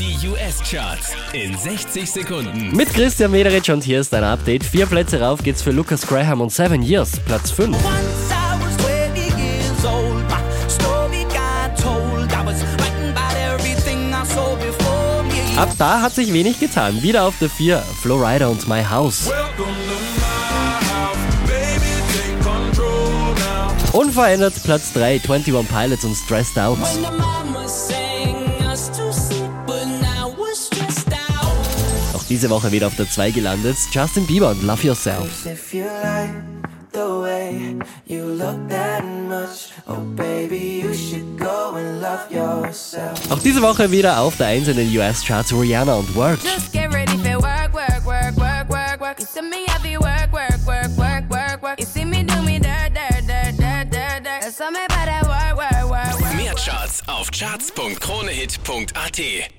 Die US-Charts in 60 Sekunden. Mit Christian Mederich und hier ist ein Update. Vier Plätze rauf geht's für Lucas Graham und Seven Years, Platz 5. Once I was 20 years old, my story got told. I was frightened by everything I saw before me. Ab da hat sich wenig getan. Wieder auf der 4, Flowrider und My House. Welcome to my house, baby, take control now. Unverändert Platz 3, 21 Pilots und Stressed Out. Diese Woche wieder auf der 2 gelandet, Justin Bieber und Love Yourself. If you like the way you look that much, oh baby, you should go and love yourself. Auch diese Woche wieder auf der 1 in den US-Charts, Rihanna und Work. Just get ready for work, work, work, work, work, work. You see me heavy work, work, work, work, work, work. You see me do me dirt, dirt, dirt, dirt, dirt, dirt. There's something about that work, work, work, work. Mehr Charts auf charts.kronehit.at.